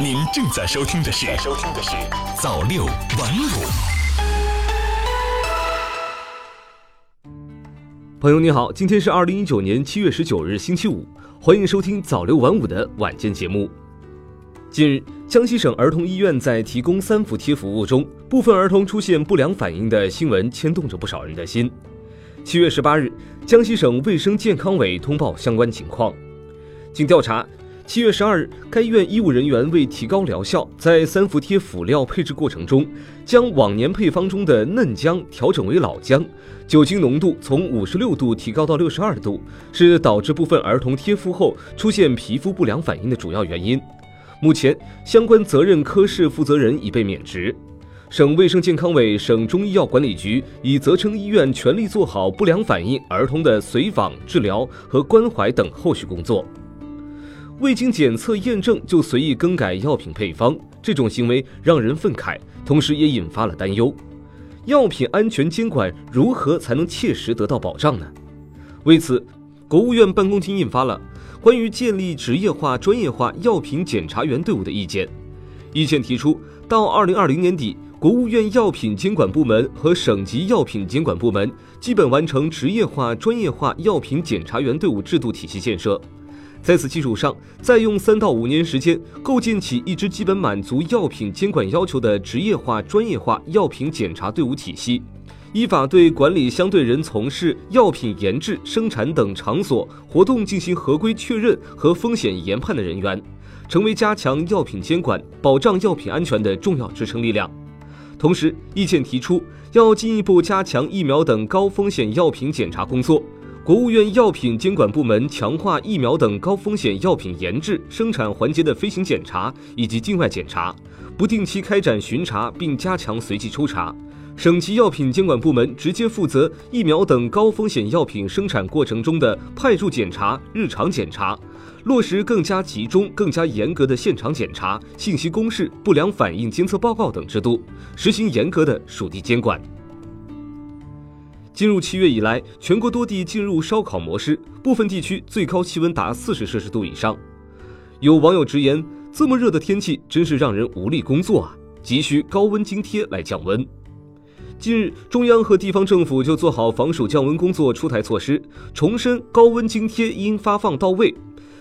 您正在收听的是收听的是早六晚五。朋友你好，今天是二零一九年七月十九日星期五，欢迎收听早六晚五的晚间节目。近日，江西省儿童医院在提供三伏贴服务中，部分儿童出现不良反应的新闻牵动着不少人的心。七月十八日，江西省卫生健康委通报相关情况，经调查。七月十二日，该院医务人员为提高疗效，在三伏贴辅料配置过程中，将往年配方中的嫩姜调整为老姜，酒精浓度从五十六度提高到六十二度，是导致部分儿童贴敷后出现皮肤不良反应的主要原因。目前，相关责任科室负责人已被免职。省卫生健康委、省中医药管理局已责成医院全力做好不良反应儿童的随访、治疗和关怀等后续工作。未经检测验证就随意更改药品配方，这种行为让人愤慨，同时也引发了担忧。药品安全监管如何才能切实得到保障呢？为此，国务院办公厅印发了《关于建立职业化、专业化药品检查员队伍的意见》。意见提出，到二零二零年底，国务院药品监管部门和省级药品监管部门基本完成职业化、专业化药品检查员队伍制度体系建设。在此基础上，再用三到五年时间构建起一支基本满足药品监管要求的职业化、专业化药品检查队伍体系，依法对管理相对人从事药品研制、生产等场所活动进行合规确认和风险研判的人员，成为加强药品监管、保障药品安全的重要支撑力量。同时，意见提出要进一步加强疫苗等高风险药品检查工作。国务院药品监管部门强化疫苗等高风险药品研制、生产环节的飞行检查以及境外检查，不定期开展巡查，并加强随机抽查。省级药品监管部门直接负责疫苗等高风险药品生产过程中的派驻检查、日常检查，落实更加集中、更加严格的现场检查、信息公示、不良反应监测报告等制度，实行严格的属地监管。进入七月以来，全国多地进入烧烤模式，部分地区最高气温达四十摄氏度以上。有网友直言：“这么热的天气，真是让人无力工作啊！”急需高温津贴来降温。近日，中央和地方政府就做好防暑降温工作出台措施，重申高温津贴应发放到位。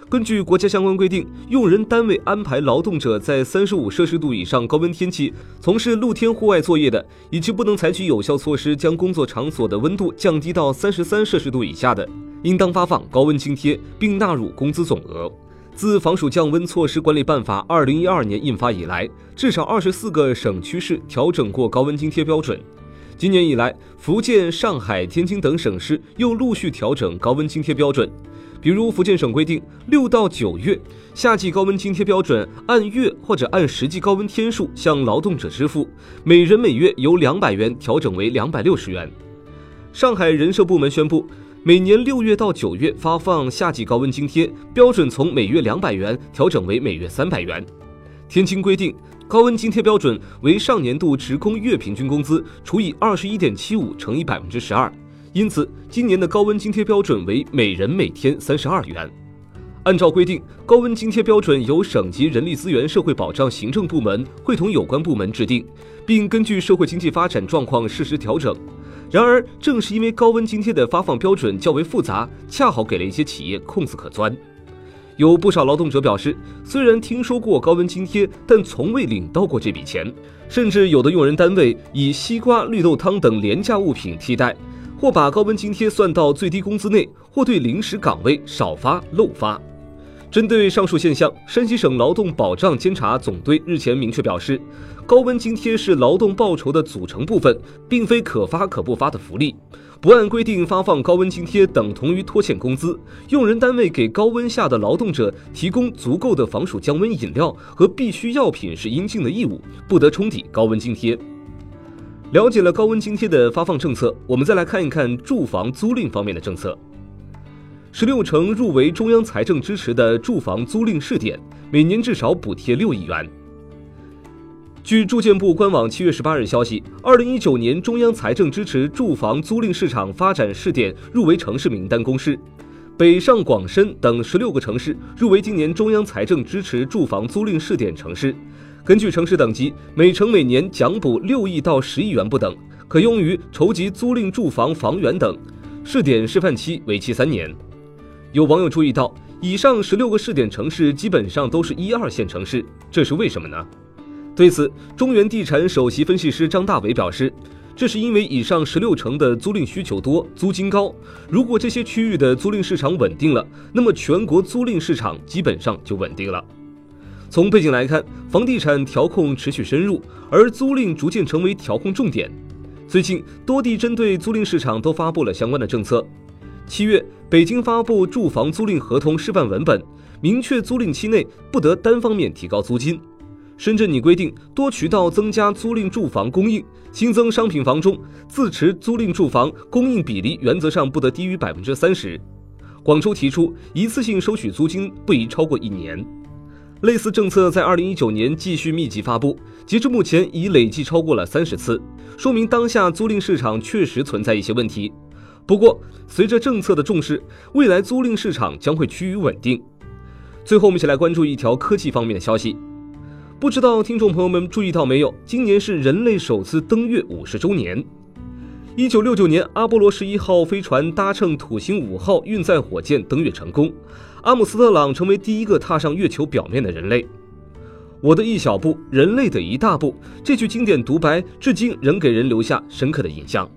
根据国家相关规定，用人单位安排劳动者在三十五摄氏度以上高温天气从事露天户外作业的，以及不能采取有效措施将工作场所的温度降低到三十三摄氏度以下的，应当发放高温津贴，并纳入工资总额。自防暑降温措施管理办法二零一二年印发以来，至少二十四个省区市调整过高温津贴标准。今年以来，福建、上海、天津等省市又陆续调整高温津贴标准。比如福建省规定，六到九月夏季高温津贴标准按月或者按实际高温天数向劳动者支付，每人每月由两百元调整为两百六十元。上海人社部门宣布，每年六月到九月发放夏季高温津贴，标准从每月两百元调整为每月三百元。天津规定，高温津贴标准为上年度职工月平均工资除以二十一点七五乘以百分之十二。因此，今年的高温津贴标准为每人每天三十二元。按照规定，高温津贴标准由省级人力资源社会保障行政部门会同有关部门制定，并根据社会经济发展状况适时调整。然而，正是因为高温津贴的发放标准较为复杂，恰好给了一些企业空子可钻。有不少劳动者表示，虽然听说过高温津贴，但从未领到过这笔钱，甚至有的用人单位以西瓜、绿豆汤等廉价物品替代。或把高温津贴算到最低工资内，或对临时岗位少发漏发。针对上述现象，山西省劳动保障监察总队日前明确表示，高温津贴是劳动报酬的组成部分，并非可发可不发的福利。不按规定发放高温津贴，等同于拖欠工资。用人单位给高温下的劳动者提供足够的防暑降温饮料和必需药品是应尽的义务，不得冲抵高温津贴。了解了高温津贴的发放政策，我们再来看一看住房租赁方面的政策。十六城入围中央财政支持的住房租赁试点，每年至少补贴六亿元。据住建部官网七月十八日消息，二零一九年中央财政支持住房租赁市场发展试点入围城市名单公示，北上广深等十六个城市入围今年中央财政支持住房租赁试点城市。根据城市等级，每城每年奖补六亿到十亿元不等，可用于筹集租赁住房房源等。试点示范期为期三年。有网友注意到，以上十六个试点城市基本上都是一二线城市，这是为什么呢？对此，中原地产首席分析师张大伟表示，这是因为以上十六城的租赁需求多，租金高。如果这些区域的租赁市场稳定了，那么全国租赁市场基本上就稳定了。从背景来看，房地产调控持续深入，而租赁逐渐成为调控重点。最近，多地针对租赁市场都发布了相关的政策。七月，北京发布住房租赁合同示范文本，明确租赁期内不得单方面提高租金。深圳拟规定多渠道增加租赁住房供应，新增商品房中自持租赁住房供应比例原则上不得低于百分之三十。广州提出一次性收取租金不宜超过一年。类似政策在二零一九年继续密集发布，截至目前已累计超过了三十次，说明当下租赁市场确实存在一些问题。不过，随着政策的重视，未来租赁市场将会趋于稳定。最后，我们一起来关注一条科技方面的消息。不知道听众朋友们注意到没有？今年是人类首次登月五十周年。一九六九年，阿波罗十一号飞船搭乘土星五号运载火箭登月成功。阿姆斯特朗成为第一个踏上月球表面的人类。我的一小步，人类的一大步。这句经典独白至今仍给人留下深刻的印象。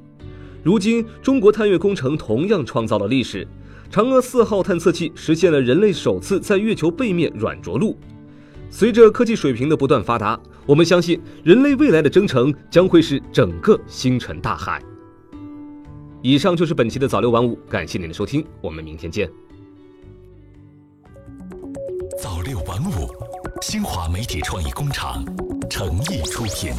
如今，中国探月工程同样创造了历史。嫦娥四号探测器实现了人类首次在月球背面软着陆。随着科技水平的不断发达，我们相信人类未来的征程将会是整个星辰大海。以上就是本期的早六晚五，感谢您的收听，我们明天见。六晚五，新华媒体创意工厂诚意出品。